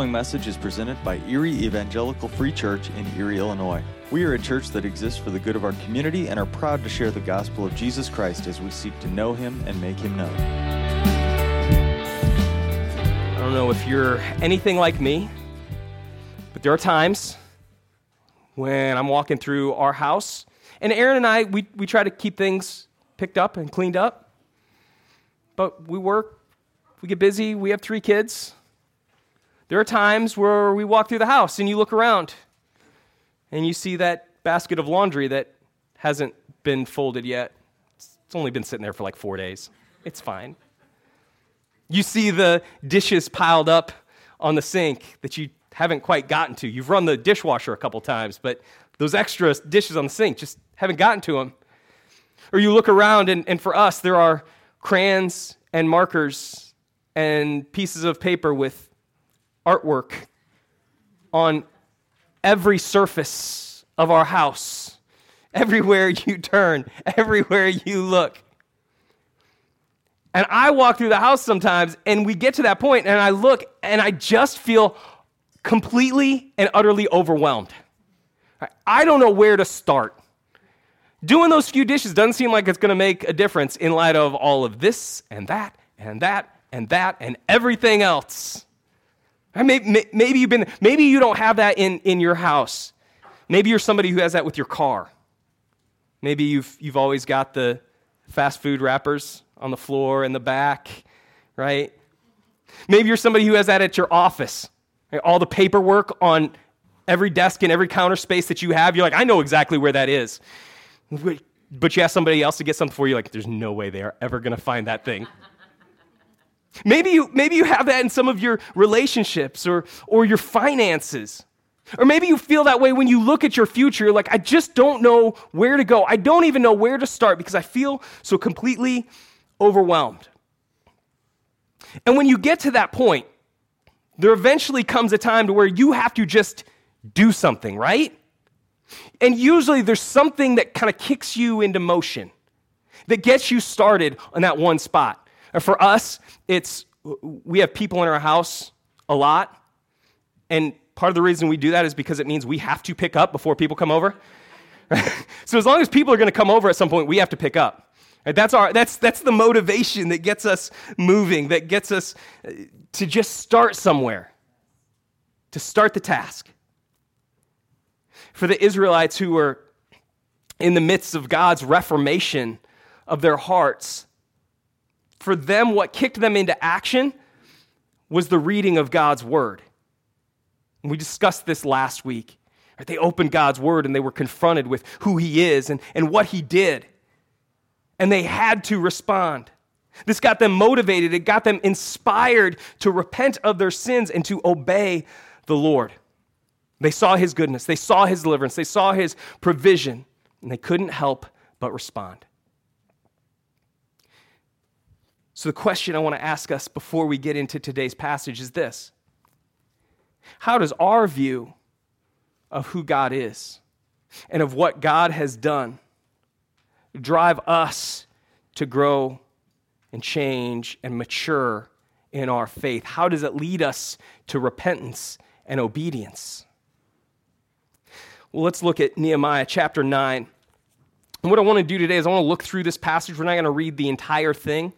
following message is presented by Erie Evangelical Free Church in Erie, Illinois. We are a church that exists for the good of our community and are proud to share the gospel of Jesus Christ as we seek to know him and make him known. I don't know if you're anything like me, but there are times when I'm walking through our house, and Aaron and I, we, we try to keep things picked up and cleaned up. But we work, we get busy, we have three kids. There are times where we walk through the house and you look around and you see that basket of laundry that hasn't been folded yet. It's only been sitting there for like four days. It's fine. You see the dishes piled up on the sink that you haven't quite gotten to. You've run the dishwasher a couple times, but those extra dishes on the sink just haven't gotten to them. Or you look around, and, and for us, there are crayons and markers and pieces of paper with artwork on every surface of our house, everywhere you turn, everywhere you look. And I walk through the house sometimes, and we get to that point, and I look, and I just feel completely and utterly overwhelmed. I don't know where to start. Doing those few dishes doesn't seem like it's going to make a difference in light of all of this and that and that and that and everything else. Maybe, maybe, you've been, maybe you don't have that in, in your house. Maybe you're somebody who has that with your car. Maybe you've, you've always got the fast food wrappers on the floor in the back, right? Maybe you're somebody who has that at your office. Right? All the paperwork on every desk and every counter space that you have, you're like, I know exactly where that is. But you ask somebody else to get something for you, like, there's no way they are ever going to find that thing. Maybe you, maybe you have that in some of your relationships or, or your finances. Or maybe you feel that way when you look at your future. You're like, I just don't know where to go. I don't even know where to start because I feel so completely overwhelmed. And when you get to that point, there eventually comes a time to where you have to just do something, right? And usually there's something that kind of kicks you into motion, that gets you started on that one spot. For us, it's we have people in our house a lot. And part of the reason we do that is because it means we have to pick up before people come over. so as long as people are going to come over at some point, we have to pick up. That's, our, that's, that's the motivation that gets us moving, that gets us uh, to just start somewhere, to start the task. For the Israelites who were in the midst of God's reformation of their hearts, for them, what kicked them into action was the reading of God's word. And we discussed this last week. They opened God's word and they were confronted with who he is and, and what he did. And they had to respond. This got them motivated, it got them inspired to repent of their sins and to obey the Lord. They saw his goodness, they saw his deliverance, they saw his provision, and they couldn't help but respond. So, the question I want to ask us before we get into today's passage is this How does our view of who God is and of what God has done drive us to grow and change and mature in our faith? How does it lead us to repentance and obedience? Well, let's look at Nehemiah chapter 9. And what I want to do today is I want to look through this passage. We're not going to read the entire thing,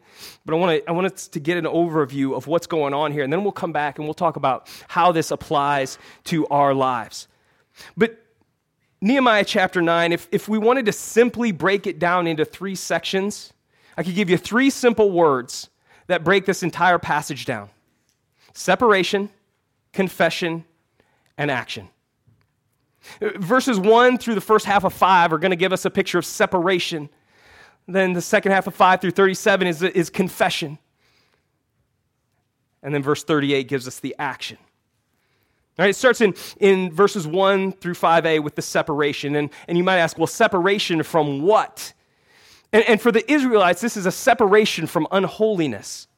but I want, to, I want to get an overview of what's going on here. And then we'll come back and we'll talk about how this applies to our lives. But Nehemiah chapter 9, if, if we wanted to simply break it down into three sections, I could give you three simple words that break this entire passage down separation, confession, and action. Verses 1 through the first half of 5 are going to give us a picture of separation. Then the second half of 5 through 37 is, is confession. And then verse 38 gives us the action. All right, it starts in, in verses 1 through 5a with the separation. And, and you might ask, well, separation from what? And, and for the Israelites, this is a separation from unholiness.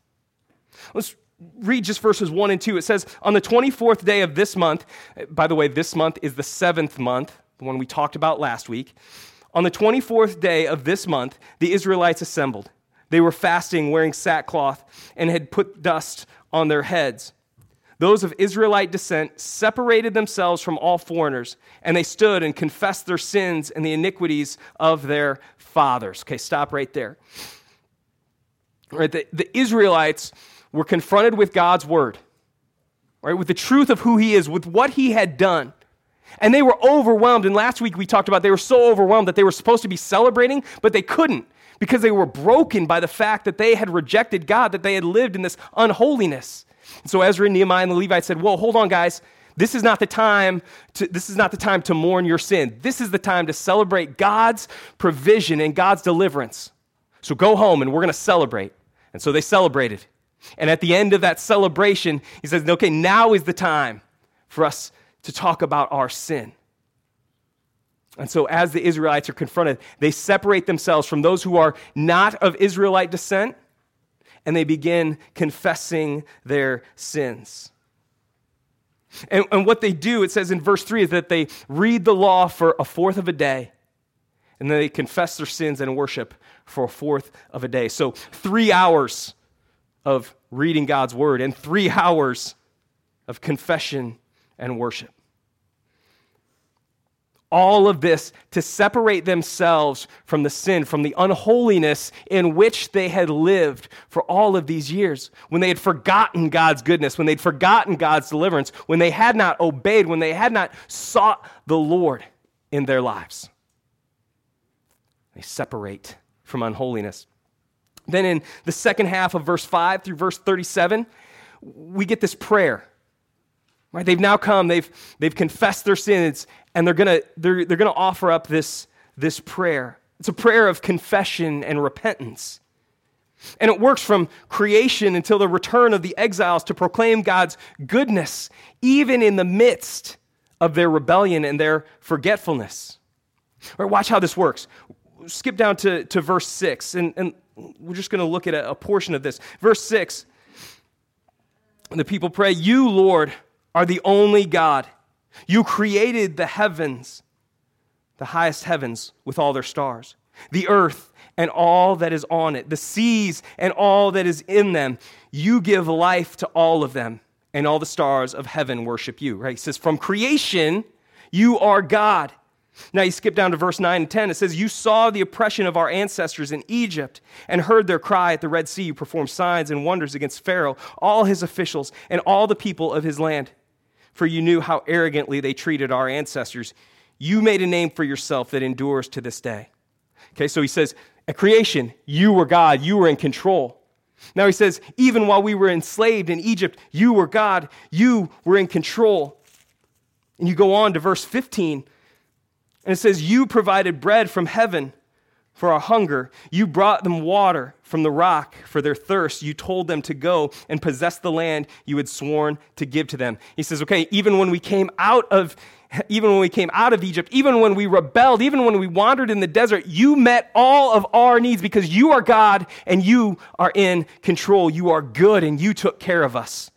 Let's read just verses 1 and 2. It says, On the 24th day of this month, by the way, this month is the seventh month, the one we talked about last week. On the 24th day of this month, the Israelites assembled. They were fasting, wearing sackcloth, and had put dust on their heads. those of Israelite descent, separated themselves from all foreigners, and they stood and confessed their sins and the iniquities of their fathers. Okay, stop right there. Right, the, the Israelites were confronted with God's word, right, with the truth of who He is, with what He had done. And they were overwhelmed. And last week we talked about they were so overwhelmed that they were supposed to be celebrating, but they couldn't because they were broken by the fact that they had rejected God, that they had lived in this unholiness. And so Ezra and Nehemiah and the Levites said, Whoa, hold on, guys. This is not the time to, this is not the time to mourn your sin. This is the time to celebrate God's provision and God's deliverance. So go home and we're going to celebrate. And so they celebrated. And at the end of that celebration, he says, okay, now is the time for us to talk about our sin. And so, as the Israelites are confronted, they separate themselves from those who are not of Israelite descent and they begin confessing their sins. And, and, what they do, it says in verse 3, is that they read the law for a fourth of a day, and then they confess their sins and worship for a fourth of a day. So, three hours of reading God's word and three hours of confession and worship all of this to separate themselves from the sin, from the unholiness in which they had lived for all of these years, when they had forgotten God's goodness, when they'd forgotten God's deliverance, when they had not obeyed, when they had not sought the Lord in their lives. They separate from unholiness. Then in the second half of verse 5 through verse 37, we get this prayer. Right? They've now come, they've, they've confessed their sins, and they're going to they're, they're going to offer up this, this prayer. It's a prayer of confession and repentance. And it works from creation until the return of the exiles to proclaim God's goodness, even in the midst of their rebellion and their forgetfulness. Right, watch how this works. Skip down to, to verse 6, and, and we're just going to look at a, a portion of this. Verse 6 the people pray, You, Lord, are the only God. You created the heavens, the highest heavens, with all their stars, the earth and all that is on it, the seas and all that is in them. You give life to all of them, and all the stars of heaven worship you. Right? He says, From creation, you are God. Now you skip down to verse 9 and 10. It says, You saw the oppression of our ancestors in Egypt and heard their cry at the Red Sea. You performed signs and wonders against Pharaoh, all his officials, and all the people of his land for you knew how arrogantly they treated our ancestors. You made a name for yourself that endures to this day. Okay, so he says, at creation, you were God, you were in control. Now he says, even while we were enslaved in Egypt, you were God, you were in control. And you go on to verse 15, and it says, You provided bread from heaven for our hunger. You brought them water from the rock for their thirst. You told them to go and possess the land you had sworn to give to them. He says, okay, even when we came out of even when we came out of Egypt, even when we rebelled, even when we wandered in the desert, you met all of our needs because you are God and you are in control. You are good and you took care of us.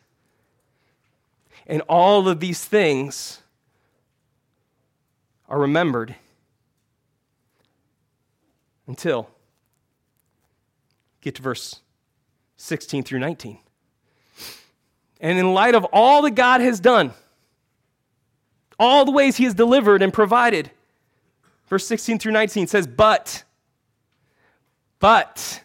And all of these things are remembered until get to verse 16 through 19. And in light of all that God has done, all the ways he has delivered and provided, verse 16 through 19 says, But, but,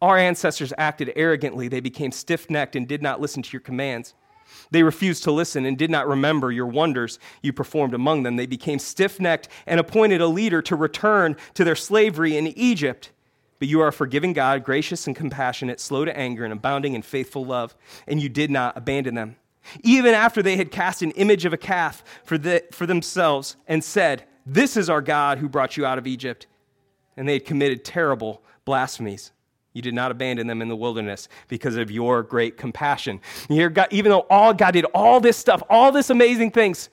our ancestors acted arrogantly. They became stiff necked and did not listen to your commands. They refused to listen and did not remember your wonders you performed among them. They became stiff necked and appointed a leader to return to their slavery in Egypt. But you are a forgiving God, gracious and compassionate, slow to anger, and abounding in faithful love, and you did not abandon them. Even after they had cast an image of a calf for, the, for themselves and said, This is our God who brought you out of Egypt. And they had committed terrible blasphemies. You did not abandon them in the wilderness because of your great compassion. Here, God, even though all God did all this stuff, all this amazing things,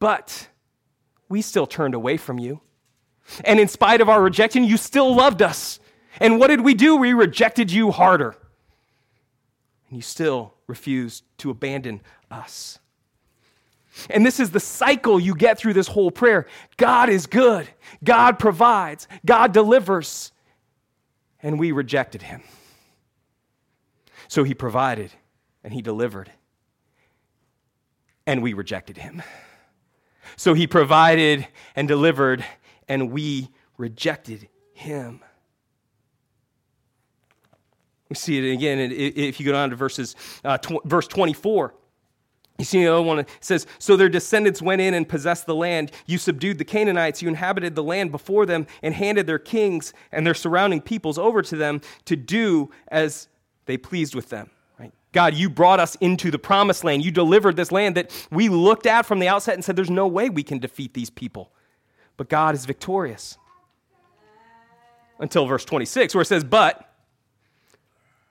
but we still turned away from you. And in spite of our rejection, you still loved us. And what did we do? We rejected you harder. And you still refused to abandon us. And this is the cycle you get through this whole prayer. God is good. God provides. God delivers and we rejected him. So he provided and he delivered. And we rejected him. So he provided and delivered, and we rejected him. We see it again if you go down to verses, uh, tw- verse 24. You see the other one, it says, So their descendants went in and possessed the land. You subdued the Canaanites. You inhabited the land before them and handed their kings and their surrounding peoples over to them to do as they pleased with them. Right? God, you brought us into the promised land. You delivered this land that we looked at from the outset and said, There's no way we can defeat these people. But God is victorious. Until verse 26, where it says, But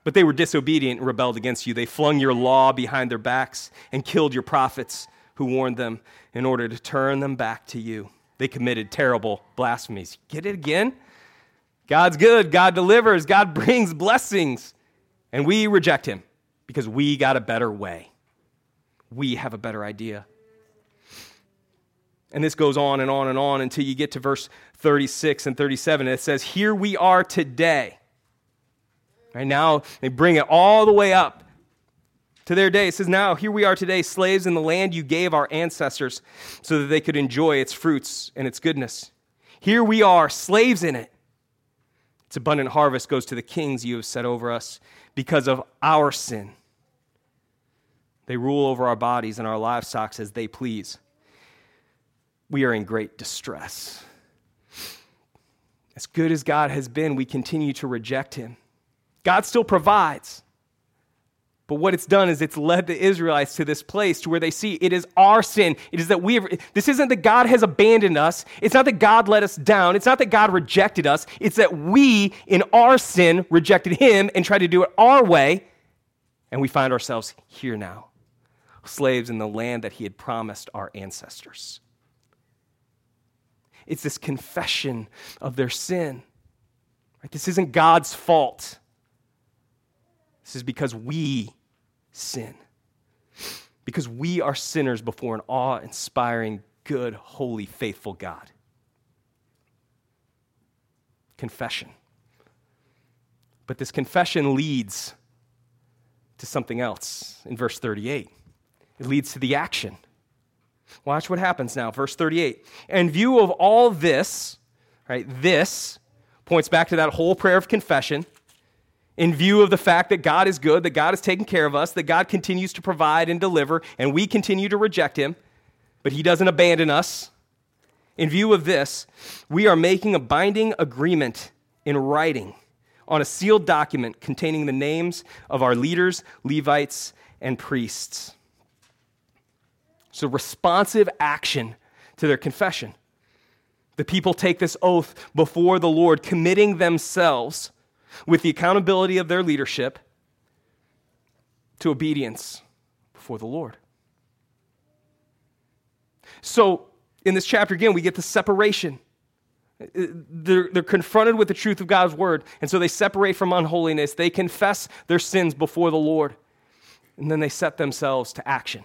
but they were disobedient and rebelled against you. They flung your law behind their backs and killed your prophets who warned them in order to turn them back to you. They committed terrible blasphemies. Get it again? God's good. God delivers. God brings blessings. And we reject him because we got a better way. We have a better idea. And this goes on and on and on until you get to verse 36 and 37. It says, Here we are today Right now, they bring it all the way up to their day. It says, Now, here we are today, slaves in the land you gave our ancestors so that they could enjoy its fruits and its goodness. Here we are, slaves in it. Its abundant harvest goes to the kings you have set over us because of our sin. They rule over our bodies and our livestock as they please. We are in great distress. As good as God has been, we continue to reject him. God still provides. But what it's done is it's led the Israelites to this place to where they see it is our sin. It is that we have, this isn't that God has abandoned us. It's not that God let us down. It's not that God rejected us. It's that we, in our sin, rejected Him and tried to do it our way. And we find ourselves here now, slaves in the land that He had promised our ancestors. It's this confession of their sin. Right? This isn't God's fault. This is because we sin. Because we are sinners before an awe inspiring, good, holy, faithful God. Confession. But this confession leads to something else in verse 38. It leads to the action. Watch what happens now, verse 38. In view of all this, right, this points back to that whole prayer of confession in view of the fact that God is good, that God is taking care of us, that God continues to provide and deliver, and we continue to reject Him, but He doesn't abandon us. In view of this, we are making a binding agreement in writing on a sealed document containing the names of our leaders, Levites, and priests. So, responsive action to their confession. The people take this oath before the Lord, committing themselves with the accountability of their leadership to obedience before the Lord. So, in this chapter, again, we get the separation. They're, they're confronted with the truth of God's word, and so they separate from unholiness. They confess their sins before the Lord, and then they set themselves to action.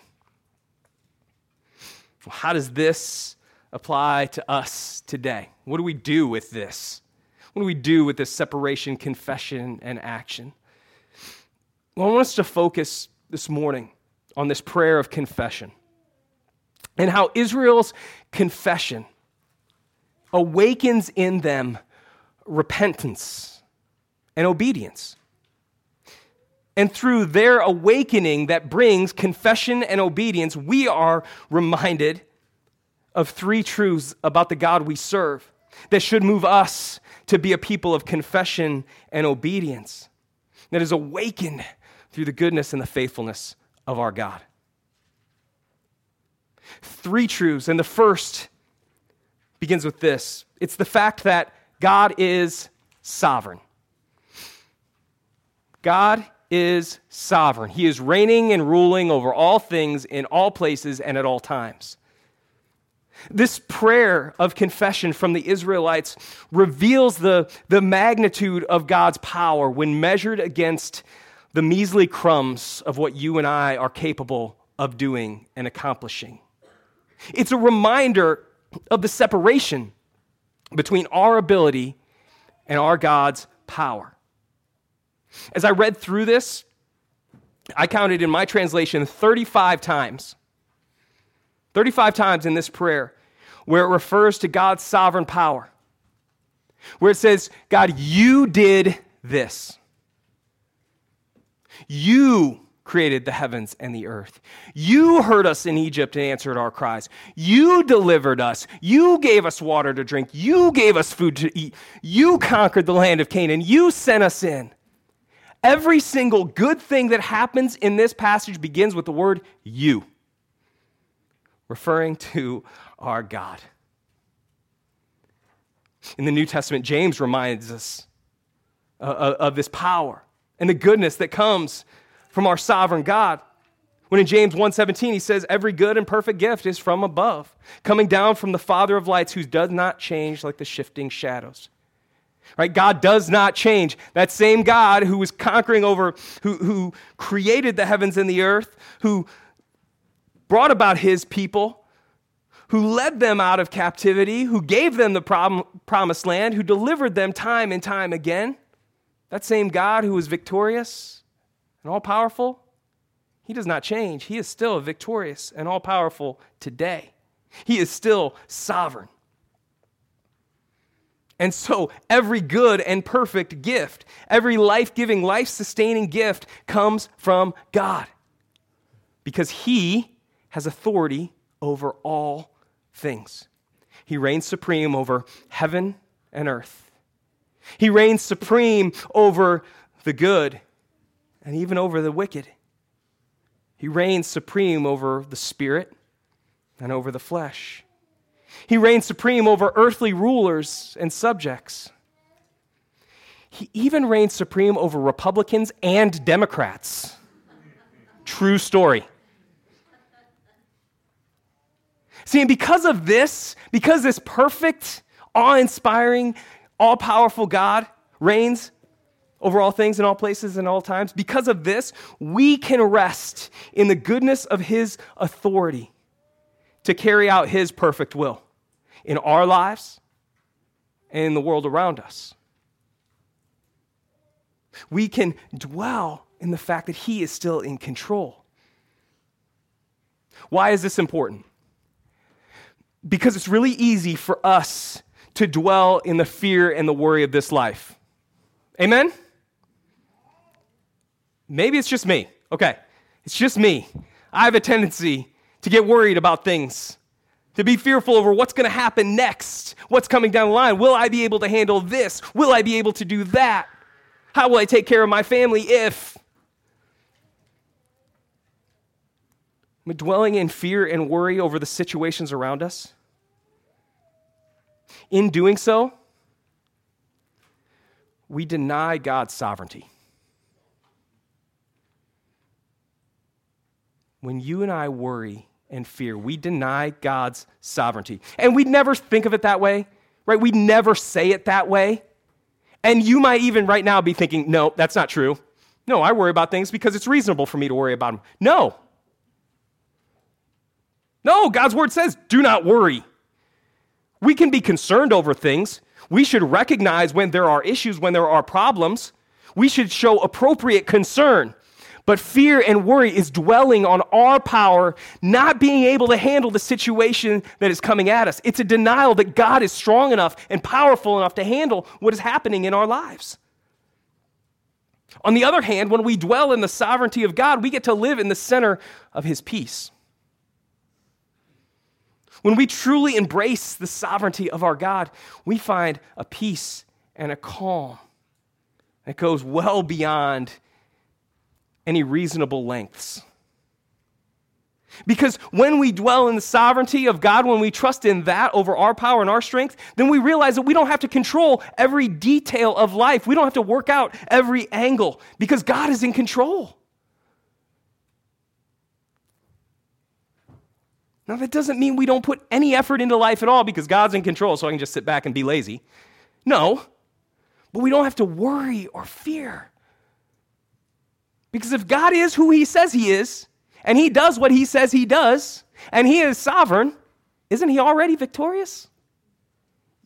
How does this apply to us today? What do we do with this? What do we do with this separation, confession, and action? Well, I want us to focus this morning on this prayer of confession and how Israel's confession awakens in them repentance and obedience. And through their awakening that brings confession and obedience, we are reminded of three truths about the God we serve that should move us to be a people of confession and obedience that is awakened through the goodness and the faithfulness of our God. Three truths, and the first begins with this it's the fact that God is sovereign. God is sovereign. He is reigning and ruling over all things in all places and at all times. This prayer of confession from the Israelites reveals the, the magnitude of God's power when measured against the measly crumbs of what you and I are capable of doing and accomplishing. It's a reminder of the separation between our ability and our God's power. As I read through this, I counted in my translation 35 times. 35 times in this prayer where it refers to God's sovereign power. Where it says, God, you did this. You created the heavens and the earth. You heard us in Egypt and answered our cries. You delivered us. You gave us water to drink. You gave us food to eat. You conquered the land of Canaan. You sent us in. Every single good thing that happens in this passage begins with the word you, referring to our God. In the New Testament, James reminds us uh, uh of this power and the goodness that comes from our sovereign God. When in James 1:17 he says every good and perfect gift is from above, coming down from the Father of lights who does not change like the shifting shadows. Right? God does not change. That same God who was conquering over who who created the heavens and the earth, who brought about his people, who led them out of captivity, who gave them the prom- promised land, who delivered them time and time again. That same God who was victorious and all powerful, he does not change. He is still victorious and all powerful today. He is still sovereign. And so, every good and perfect gift, every life giving, life sustaining gift comes from God because He has authority over all things. He reigns supreme over heaven and earth. He reigns supreme over the good and even over the wicked. He reigns supreme over the spirit and over the flesh. He reigns supreme over earthly rulers and subjects. He even reigns supreme over Republicans and Democrats. True story. See, and because of this, because this perfect, awe inspiring, all powerful God reigns over all things in all places and all times, because of this, we can rest in the goodness of His authority to carry out His perfect will in our lives and in the world around us. We can dwell in the fact that He is still in control. Why is this important? Because it's really easy for us to dwell in the fear and the worry of this life. Amen? Maybe it's just me. Okay, it's just me. I have a tendency to get worried about things, to be fearful over what's going to happen next, what's coming down the line. Will I be able to handle this? Will I be able to do that? How will I take care of my family if? Am I dwelling in fear and worry over the situations around us? In doing so, we deny God's sovereignty. When you and I worry and fear, we deny God's sovereignty. And we never think of it that way, right? We never say it that way. And you might even right now be thinking, no, that's not true. No, I worry about things because it's reasonable for me to worry about them. No. No, God's word says, do not worry. We can be concerned over things. We should recognize when there are issues, when there are problems. We should show appropriate concern. But fear and worry is dwelling on our power, not being able to handle the situation that is coming at us. It's a denial that God is strong enough and powerful enough to handle what is happening in our lives. On the other hand, when we dwell in the sovereignty of God, we get to live in the center of His peace. When we truly embrace the sovereignty of our God, we find a peace and a calm that goes well beyond any reasonable lengths. Because when we dwell in the sovereignty of God, when we trust in that over our power and our strength, then we realize that we don't have to control every detail of life. We don't have to work out every angle because God is in control. Now, that doesn't mean we don't put any effort into life at all because God's in control, so I can just sit back and be lazy. No, but we don't have to worry or fear. Because if God is who He says He is, and He does what He says He does, and He is sovereign, isn't He already victorious?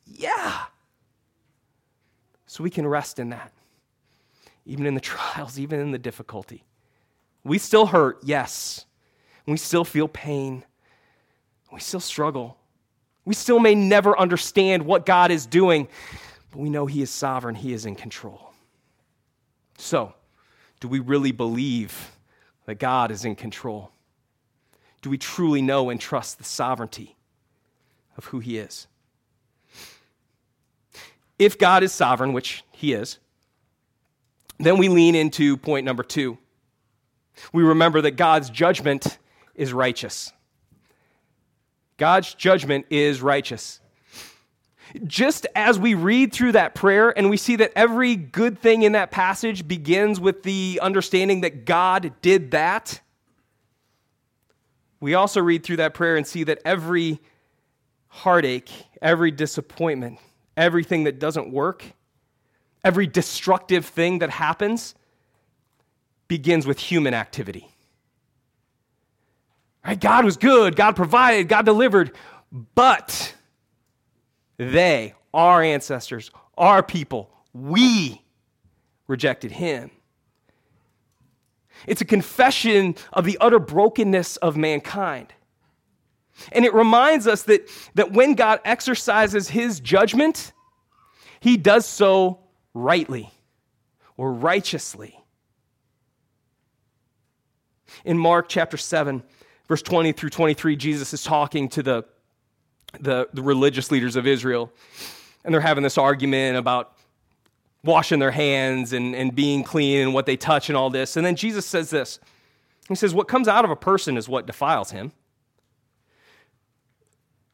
Yeah. So we can rest in that, even in the trials, even in the difficulty. We still hurt, yes. We still feel pain. We still struggle. We still may never understand what God is doing, but we know He is sovereign, He is in control. So, do we really believe that God is in control? Do we truly know and trust the sovereignty of who He is? If God is sovereign, which He is, then we lean into point number two. We remember that God's judgment is righteous. God's judgment is righteous. Just as we read through that prayer and we see that every good thing in that passage begins with the understanding that God did that, we also read through that prayer and see that every heartache, every disappointment, everything that doesn't work, every destructive thing that happens begins with human activity. Right? God was good, God provided, God delivered, but they, our ancestors, our people, we rejected him. It's a confession of the utter brokenness of mankind. And it reminds us that, that when God exercises his judgment, he does so rightly or righteously. In Mark chapter 7, verse 20 through 23, Jesus is talking to the, the, the religious leaders of Israel, and they're having this argument about washing their hands and, and being clean and what they touch and all this. And then Jesus says this He says, What comes out of a person is what defiles him.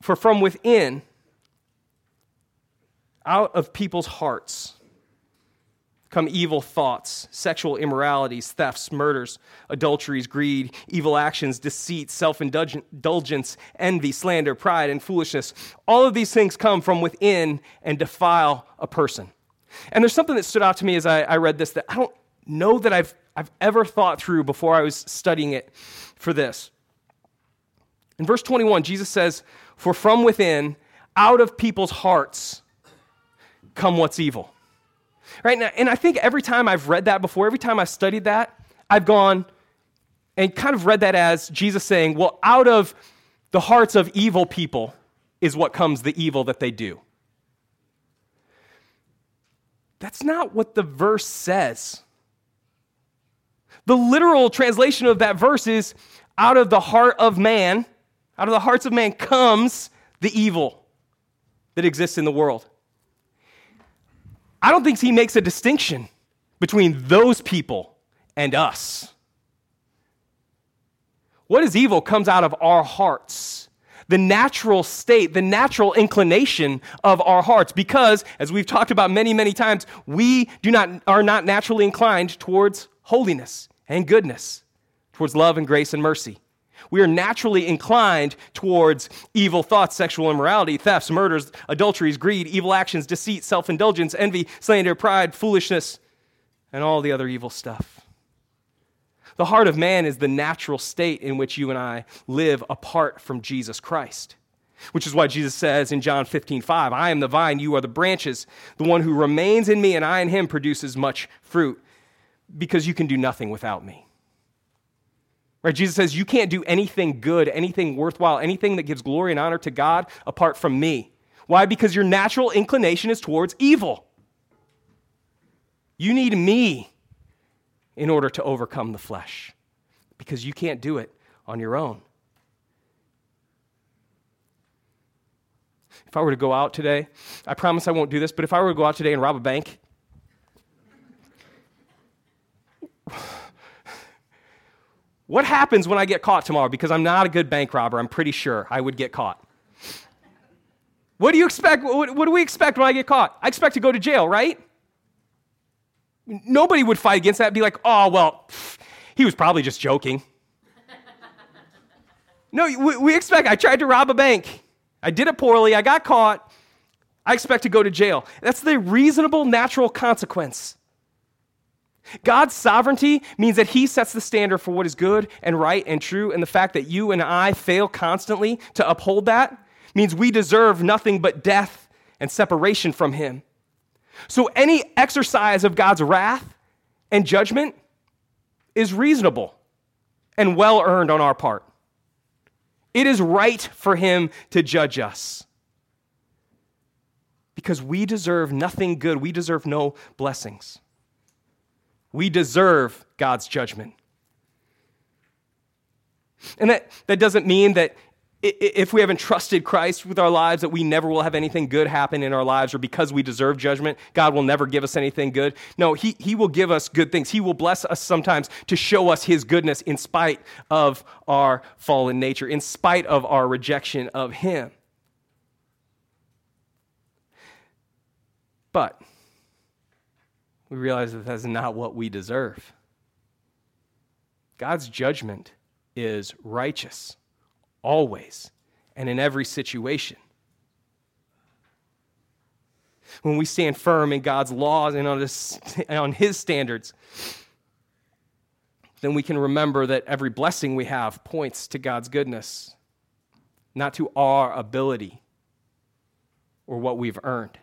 For from within, out of people's hearts, come evil thoughts, sexual immoralities, thefts, murders, adulteries, greed, evil actions, deceit, self indulgence, envy, slander, pride, and foolishness. All of these things come from within and defile a person. And there's something that stood out to me as I, I read this that I don't know that I've, I've ever thought through before I was studying it for this. In verse 21, Jesus says, For from within, out of people's hearts, come what's evil. Right? now, And I think every time I've read that before, every time I've studied that, I've gone and kind of read that as Jesus saying, well, out of the hearts of evil people is what comes the evil that they do. That's not what the verse says. The literal translation of that verse is out of the heart of man, out of the hearts of man comes the evil that exists in the world. I don't think he makes a distinction between those people and us. What is evil comes out of our hearts, the natural state, the natural inclination of our hearts, because, as we've talked about many, many times, we do not, are not naturally inclined towards holiness and goodness, towards love and grace and mercy. We are naturally inclined towards evil thoughts, sexual immorality, thefts, murders, adulteries, greed, evil actions, deceit, self indulgence, envy, slander, pride, foolishness, and all the other evil stuff. The heart of man is the natural state in which you and I live apart from Jesus Christ. Which is why Jesus says in John 15, 5, I am the vine, you are the branches. The one who remains in me and I in him produces much fruit because you can do nothing without me. Right? Jesus says, You can't do anything good, anything worthwhile, anything that gives glory and honor to God apart from me. Why? Because your natural inclination is towards evil. You need me in order to overcome the flesh because you can't do it on your own. If I were to go out today, I promise I won't do this, but if I were to go out today and rob a bank, What happens when I get caught tomorrow? Because I'm not a good bank robber, I'm pretty sure I would get caught. What do you expect? What, what, do we expect when I get caught? I expect to go to jail, right? Nobody would fight against that, be like, oh, well, pff, he was probably just joking. no, we, we expect, I tried to rob a bank. I did it poorly. I got caught. I expect to go to jail. That's the reasonable, natural consequence. God's sovereignty means that He sets the standard for what is good and right and true, and the fact that you and I fail constantly to uphold that means we deserve nothing but death and separation from Him. So, any exercise of God's wrath and judgment is reasonable and well earned on our part. It is right for him to judge us because we deserve nothing good. We deserve no blessings. We deserve God's judgment. And that, that doesn't mean that if we haven't trusted Christ with our lives, that we never will have anything good happen in our lives, or because we deserve judgment, God will never give us anything good. No, He, he will give us good things. He will bless us sometimes to show us His goodness in spite of our fallen nature, in spite of our rejection of Him. But we realize that that's not what we deserve. God's judgment is righteous, always, and in every situation. When we stand firm in God's laws and on his, on his standards, then we can remember that every blessing we have points to God's goodness, not to our ability or what we've earned,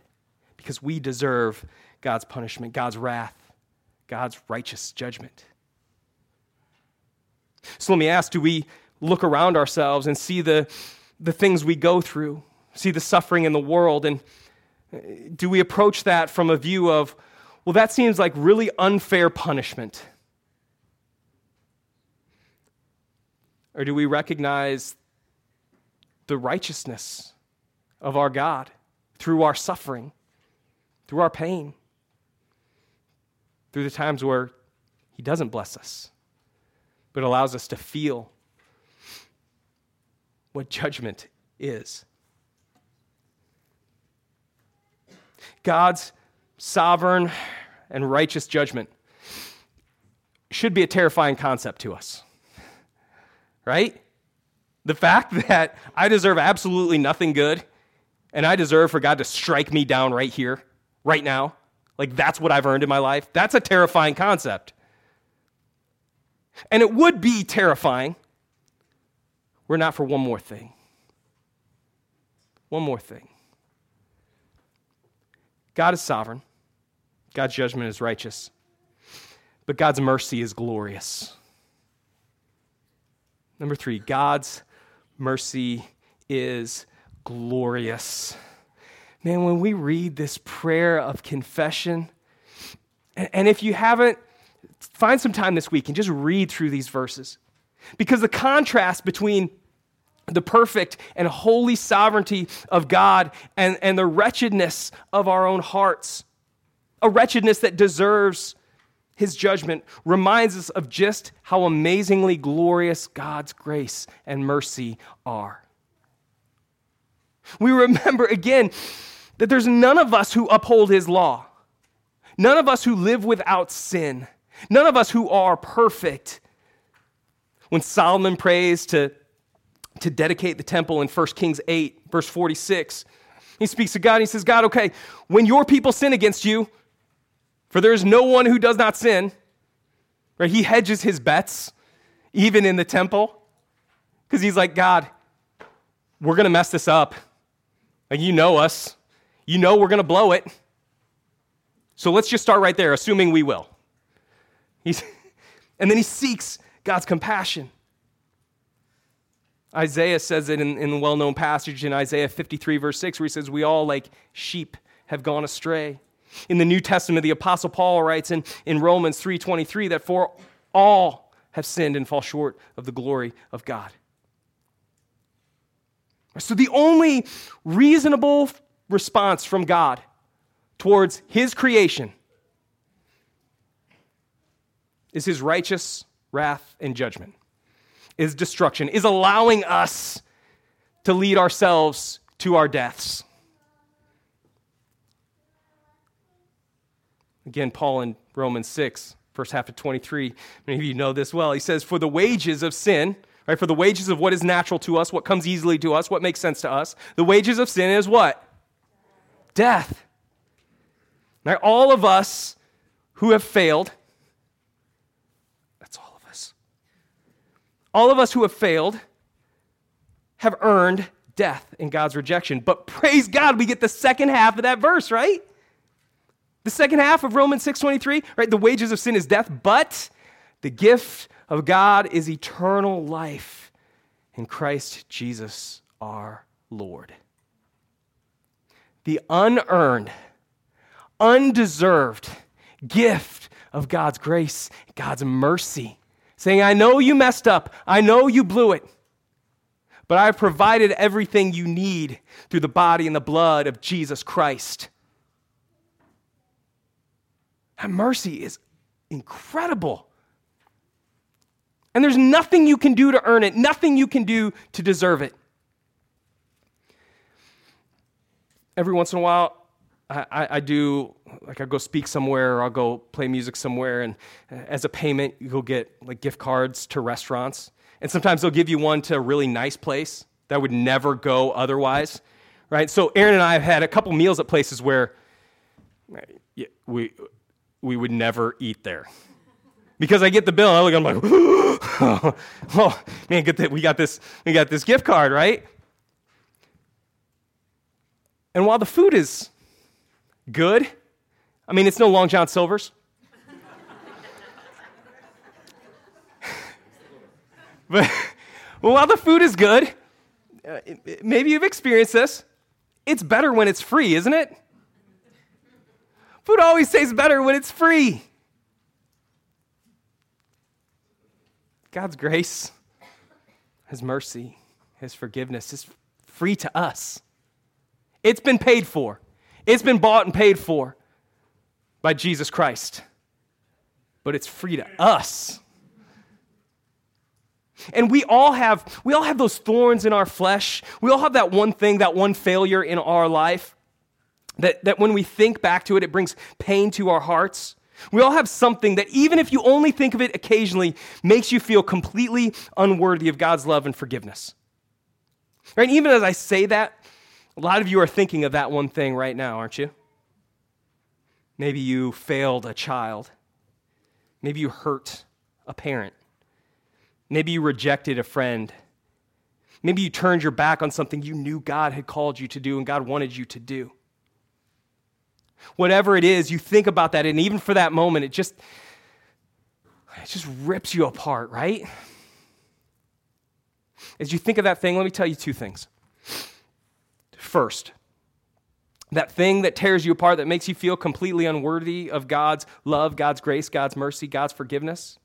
because we deserve God's punishment, God's wrath, God's righteous judgment. So let me ask do we look around ourselves and see the, the things we go through, see the suffering in the world, and uh, do we approach that from a view of, well, that seems like really unfair punishment? Or do we recognize the righteousness of our God through our suffering, through our pain, through the times where He doesn't bless us? but allows us to feel what judgment is. God's sovereign and righteous judgment should be a terrifying concept to us. Right? The fact that I deserve absolutely nothing good and I deserve for God to strike me down right here, right now, like that's what I've earned in my life, that's a terrifying concept. And it would be terrifying We're not for one more thing. One more thing. God is sovereign, God's judgment is righteous, but God's mercy is glorious. Number three, God's mercy is glorious. Man, when we read this prayer of confession, and if you haven't find some time this week and just read through these verses. Because the contrast between the perfect and holy sovereignty of God and, and the wretchedness of our own hearts, a wretchedness that deserves his judgment, reminds us of just how amazingly glorious God's grace and mercy are. We remember again that there's none of us who uphold his law, none of us who live without sin. None of us who are perfect. When Solomon prays to, to dedicate the temple in 1 Kings 8, verse 46, he speaks to God and he says, God, okay, when your people sin against you, for there is no one who does not sin, right? He hedges his bets, even in the temple, because he's like, God, we're going to mess this up. Like, you know us. You know we're going to blow it. So let's just start right there, assuming we will. He's, and then he seeks God's compassion. Isaiah says it in, in the well known passage in Isaiah 53, verse 6, where he says, We all, like sheep, have gone astray. In the New Testament, the Apostle Paul writes in, in Romans 3.23 that for all have sinned and fall short of the glory of God. So the only reasonable response from God towards his creation is his righteous wrath and judgment, is destruction, is allowing us to lead ourselves to our deaths. Again, Paul in Romans 6, first half of 23, many of you know this well. He says, For the wages of sin, right, for the wages of what is natural to us, what comes easily to us, what makes sense to us, the wages of sin is what? Death. Now, all of us who have failed, that's all of us, All of us who have failed have earned death in God's rejection. But praise God, we get the second half of that verse, right? The second half of Romans 6:23, right? The wages of sin is death, but the gift of God is eternal life in Christ Jesus our Lord. The unearned, undeserved gift of God's grace, God's mercy, saying, I know you messed up, I know you blew it, but I have provided everything you need through the body and the blood of Jesus Christ. That mercy is incredible. And there's nothing you can do to earn it, nothing you can do to deserve it. Every once in a while, I, I, do, like, I go speak somewhere or I'll go play music somewhere, and uh, as a payment, you go get like gift cards to restaurants. And sometimes they'll give you one to a really nice place that would never go otherwise, right? So Aaron and I have had a couple meals at places where we, we would never eat there. Because I get the bill and I look, I'm like, oh, man, get that, we got this, we got this gift card, right? And while the food is good, I mean, it's no Long John Silver's. but while the food is good, uh, maybe you've experienced this. It's better when it's free, isn't it? Food always tastes better when it's free. God's grace, His mercy, His forgiveness is free to us. It's been paid for, it's been bought and paid for by Jesus Christ. But it's free to us. And we all have we all have those thorns in our flesh. We all have that one thing, that one failure in our life that, that when we think back to it, it brings pain to our hearts. We all have something that, even if you only think of it occasionally, makes you feel completely unworthy of God's love and forgiveness. Right? Even as I say that, a lot of you are thinking of that one thing right now, aren't you? Maybe you failed a child. Maybe you hurt a parent. Maybe you rejected a friend. Maybe you turned your back on something you knew God had called you to do and God wanted you to do whatever it is, you think about that, and even for that moment, it just it just rips you apart, right? As you think of that thing, let me tell you two things. First, that thing that tears you apart, that makes you feel completely unworthy of God's love, God's grace, God's mercy, God's forgiveness.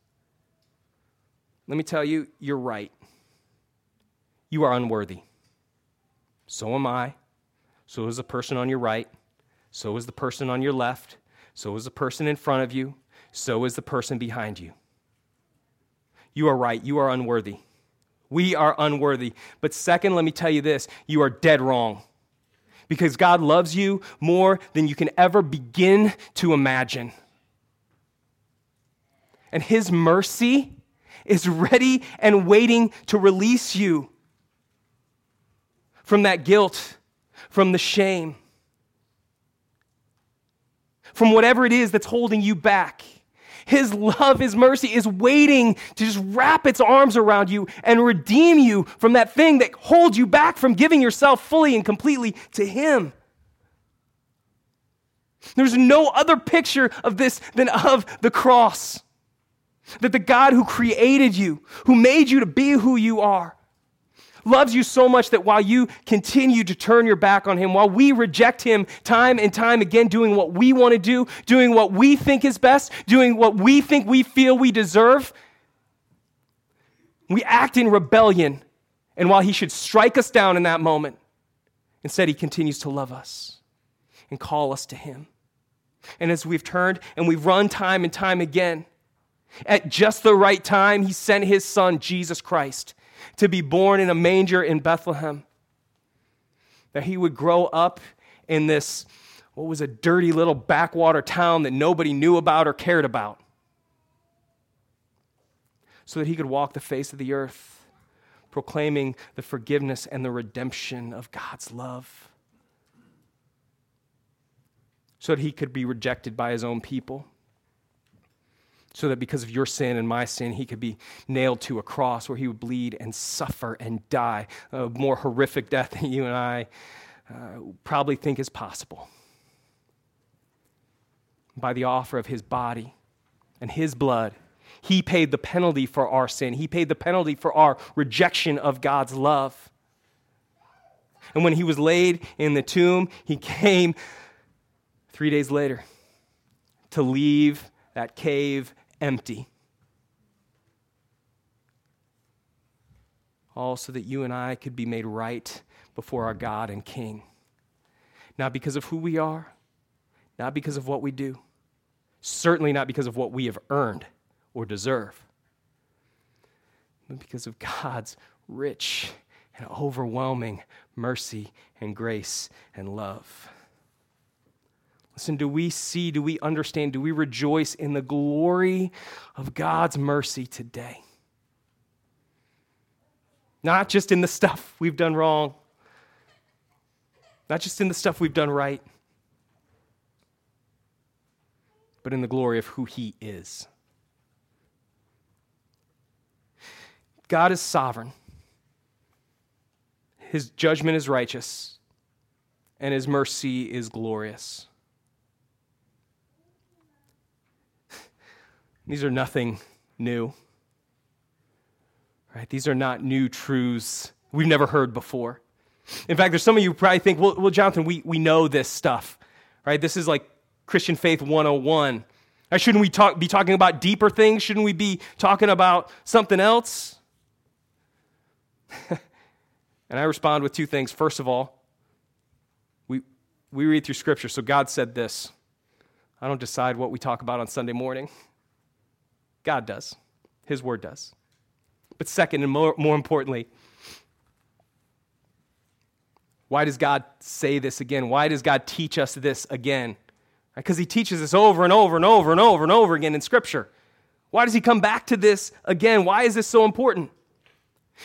Let me tell you, you're right. You are unworthy. So am I. So is the person on your right. So is the person on your left. So is the person in front of you. So is the person behind you. You are right. You are unworthy. We are unworthy. But second, let me tell you this you are dead wrong. Because God loves you more than you can ever begin to imagine. And His mercy is ready and waiting to release you from that guilt, from the shame from whatever it is that's holding you back. His love, His mercy is waiting to just wrap its arms around you and redeem you from that thing that holds you back from giving yourself fully and completely to Him. There's no other picture of this than of the cross. That the God who created you, who made you to be who you are, loves you so much that while you continue to turn your back on him, while we reject him time and time again, doing what we want to do, doing what we think is best, doing what we think we feel we deserve, we act in rebellion. And while he should strike us down in that moment, instead he continues to love us and call us to him. And as we've turned and we've run time and time again, at just the right time, he sent his son, Jesus Christ, to be born in a manger in Bethlehem. That he would grow up in this, what was a dirty little backwater town that nobody knew about or cared about. So that he could walk the face of the earth, proclaiming the forgiveness and the redemption of God's love. So that he could be rejected by his own people so that because of your sin and my sin, he could be nailed to a cross where he would bleed and suffer and die, a more horrific death than you and I uh, probably think is possible. By the offer of his body and his blood, He paid the penalty for our sin, He paid the penalty for our rejection of God's love. And when He was laid in the tomb, He came three days later to leave that cave empty. All so that you and I could be made right before our God and King. Not because of who we are, not because of what we do, certainly not because of what we have earned or deserve, but because of God's rich and overwhelming mercy and grace and love. Listen, do we see, do we understand, do we rejoice in the glory of God's mercy today? Not just in the stuff we've done wrong, not just in the stuff we've done right, but in the glory of who He is. God is sovereign, His judgment is righteous, and His mercy is glorious. These are nothing new. Right? These are not new truths we've never heard before. In fact, there's some of you probably think, well, well Jonathan, we, we know this stuff. Right? This is like Christian Faith 101. Or shouldn't we talk, be talking about deeper things? Shouldn't we be talking about something else? and I respond with two things. First of all, we, we read through Scripture, so God said this. I don't decide what we talk about on Sunday morning. God does, His Word does. But second, and more, more importantly, why does God say this again? Why does God teach us this again? Because He teaches us over and over and over and over and over again in Scripture. Why does He come back to this again? Why is this so important?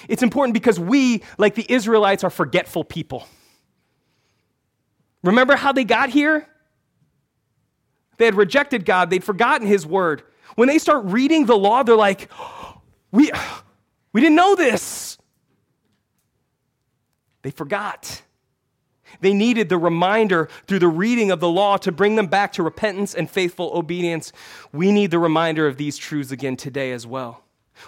It's important because we, like the Israelites, are forgetful people. Remember how they got here? They had rejected God, they'd forgotten His word. When they start reading the law, they're like, we, we didn't know this. They forgot. They needed the reminder through the reading of the law to bring them back to repentance and faithful obedience. We need the reminder of these truths again today as well.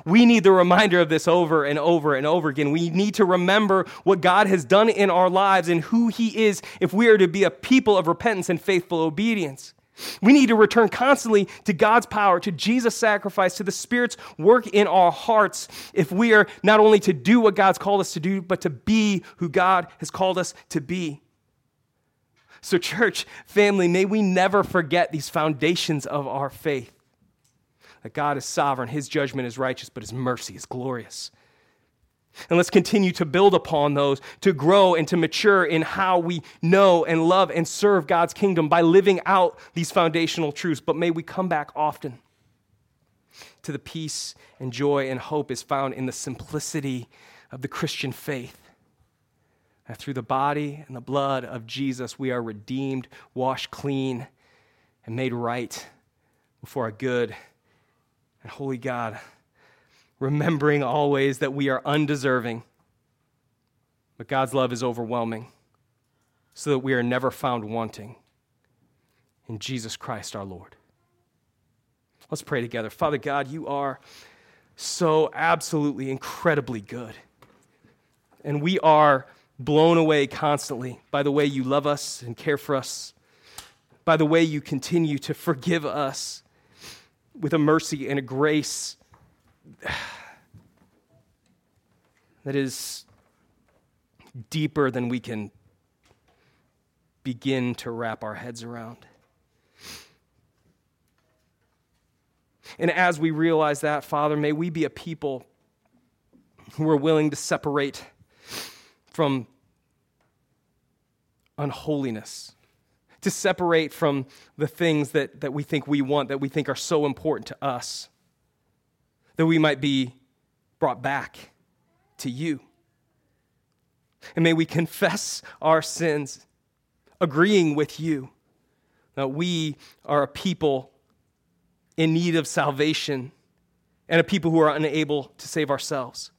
We need the reminder of this over and over and over again. We need to remember what God has done in our lives and who He is if we are to be a people of repentance and faithful obedience. We need to return constantly to God's power, to Jesus' sacrifice, to the Spirit's work in our hearts if we are not only to do what God's called us to do, but to be who God has called us to be. So, church, family, may we never forget these foundations of our faith that God is sovereign, His judgment is righteous, but His mercy is glorious. And let's continue to build upon those, to grow and to mature in how we know and love and serve God's kingdom by living out these foundational truths. But may we come back often to the peace and joy and hope is found in the simplicity of the Christian faith. That through the body and the blood of Jesus, we are redeemed, washed clean, and made right before a good and holy God remembering always that we are undeserving, but God's love is overwhelming, so that we are never found wanting in Jesus Christ our Lord. Let's pray together. Father God, you are so absolutely incredibly good. And we are blown away constantly by the way you love us and care for us, by the way you continue to forgive us with a mercy and a grace that is deeper than we can begin to wrap our heads around. And as we realize that, Father, may we be a people who are willing to separate from unholiness, to separate from the things that, that we think we want, that we think are so important to us that we might be brought back to you. And may we confess our sins, agreeing with you that we are a people in need of salvation and a people who are unable to save ourselves.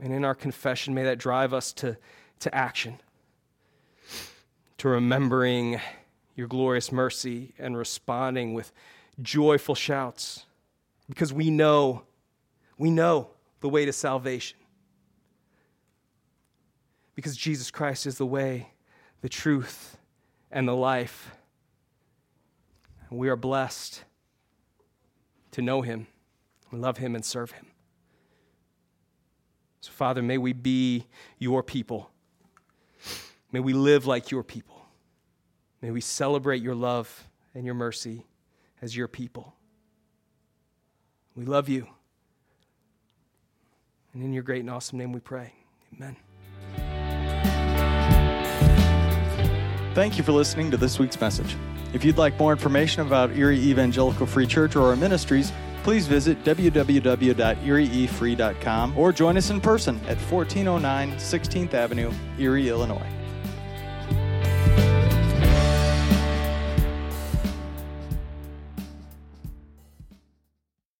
And in our confession, may that drive us to, to action, to remembering your glorious mercy and responding with joyful shouts because we know, we know the way to salvation. Because Jesus Christ is the way, the truth, and the life. And we are blessed to know him, love him, and serve him. So, Father, may we be your people. May we live like your people. May we celebrate your love and your mercy as your people. We love you. And in your great and awesome name we pray. Amen. Thank you for listening to this week's message. If you'd like more information about Erie Evangelical Free Church or our ministries, please visit www.erieefree.com or join us in person at 1409 16th Avenue, Erie, Illinois.